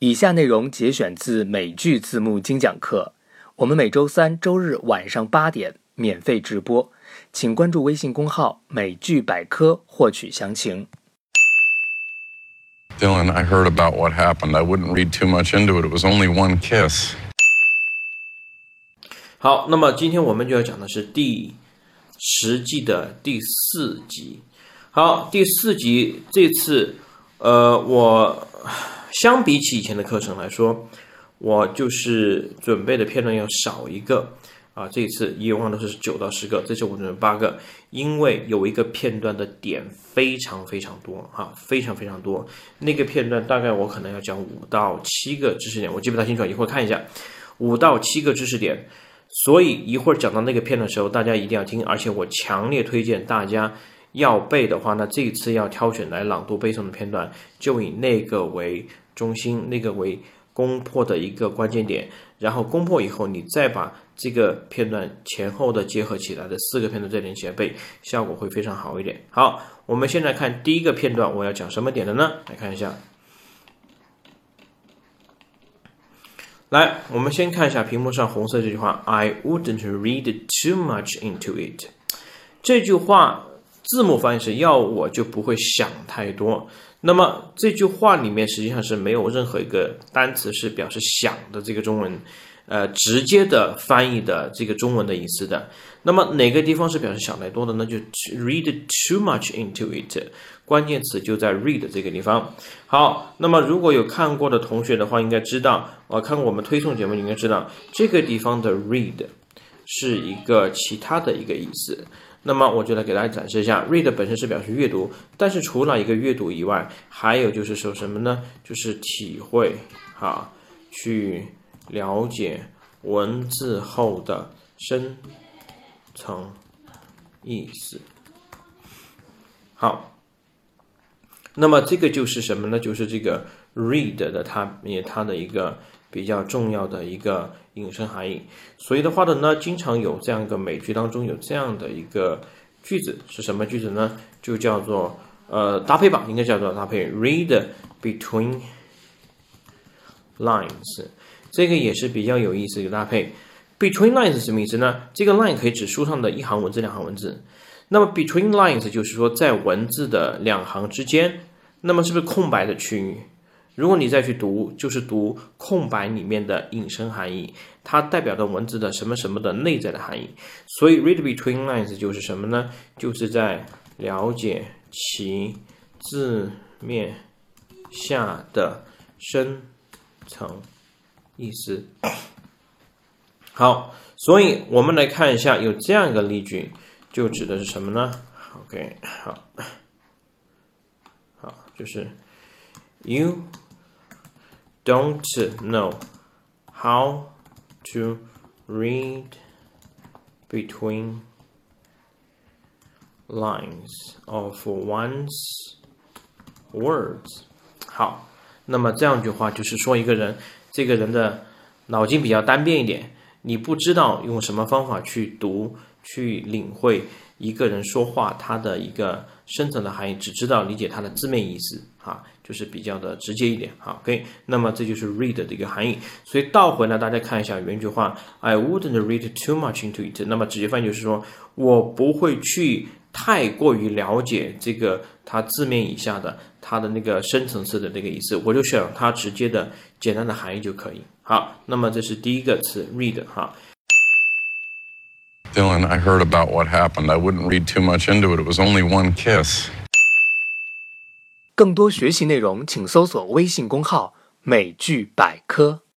以下内容节选自美剧字幕精讲课，我们每周三、周日晚上八点免费直播，请关注微信公号“美剧百科”获取详情。Dylan, I heard about what happened. I wouldn't read too much into it. It was only one kiss. 好，那么今天我们就要讲的是第十季的第四集。好，第四集这次，呃，我相比起以前的课程来说，我就是准备的片段要少一个啊。这一次以往都是九到十个，这次我准备八个，因为有一个片段的点非常非常多哈、非常非常多。那个片段大概我可能要讲五到七个知识点，我记不太清楚，一会儿看一下，五到七个知识点。所以一会儿讲到那个片的时候，大家一定要听，而且我强烈推荐大家要背的话那，这一次要挑选来朗读背诵的片段，就以那个为中心，那个为攻破的一个关键点，然后攻破以后，你再把这个片段前后的结合起来的四个片段再连起来背，效果会非常好一点。好，我们现在看第一个片段，我要讲什么点的呢？来看一下。来，我们先看一下屏幕上红色这句话：“I wouldn't read too much into it。”这句话字幕翻译是要我就不会想太多。那么这句话里面实际上是没有任何一个单词是表示想的这个中文，呃，直接的翻译的这个中文的意思的。那么哪个地方是表示想太多的呢？就 read too much into it，关键词就在 read 这个地方。好，那么如果有看过的同学的话，应该知道，我、看过我们推送节目，你应该知道这个地方的 read 是一个其他的一个意思。那么我就来给大家展示一下，read 本身是表示阅读，但是除了一个阅读以外，还有就是说什么呢？就是体会，哈，去了解文字后的深层意思。好，那么这个就是什么呢？就是这个 read 的它也它的一个比较重要的一个引申含义。所以的话的，呢经常有这样一个美剧当中有这样的一个句子是什么句子呢？就叫做呃搭配吧，应该叫做搭配 read between lines，这个也是比较有意思的一个搭配。Between lines 是什么意思呢？这个 line 可以指书上的一行文字、两行文字。那么 between lines 就是说在文字的两行之间，那么是不是空白的区域？如果你再去读，就是读空白里面的引申含义，它代表的文字的什么什么的内在的含义。所以 read between lines 就是什么呢？就是在了解其字面下的深层意思。好，所以我们来看一下，有这样一个例句，就指的是什么呢？OK，好，好，就是 You don't know how to read between lines of one's words。好，那么这样一句话就是说，一个人，这个人的脑筋比较单边一点，你不知道用什么方法去读、去领会一个人说话他的一个深层的含义，只知道理解它的字面意思，啊，就是比较的直接一点，好，OK。那么这就是 read 的一个含义。所以倒回来，大家看一下原句话，I wouldn't read too much into it。那么直接翻译就是说我不会去太过于了解这个它字面以下的它的那个深层次的那个意思，我就想它直接的简单的含义就可以。好，那么这是第一个词 read 哈。Dylan, I heard about what happened. I wouldn't read too much into it. It was only one kiss. 更多学习内容，请搜索微信公号“美剧百科”。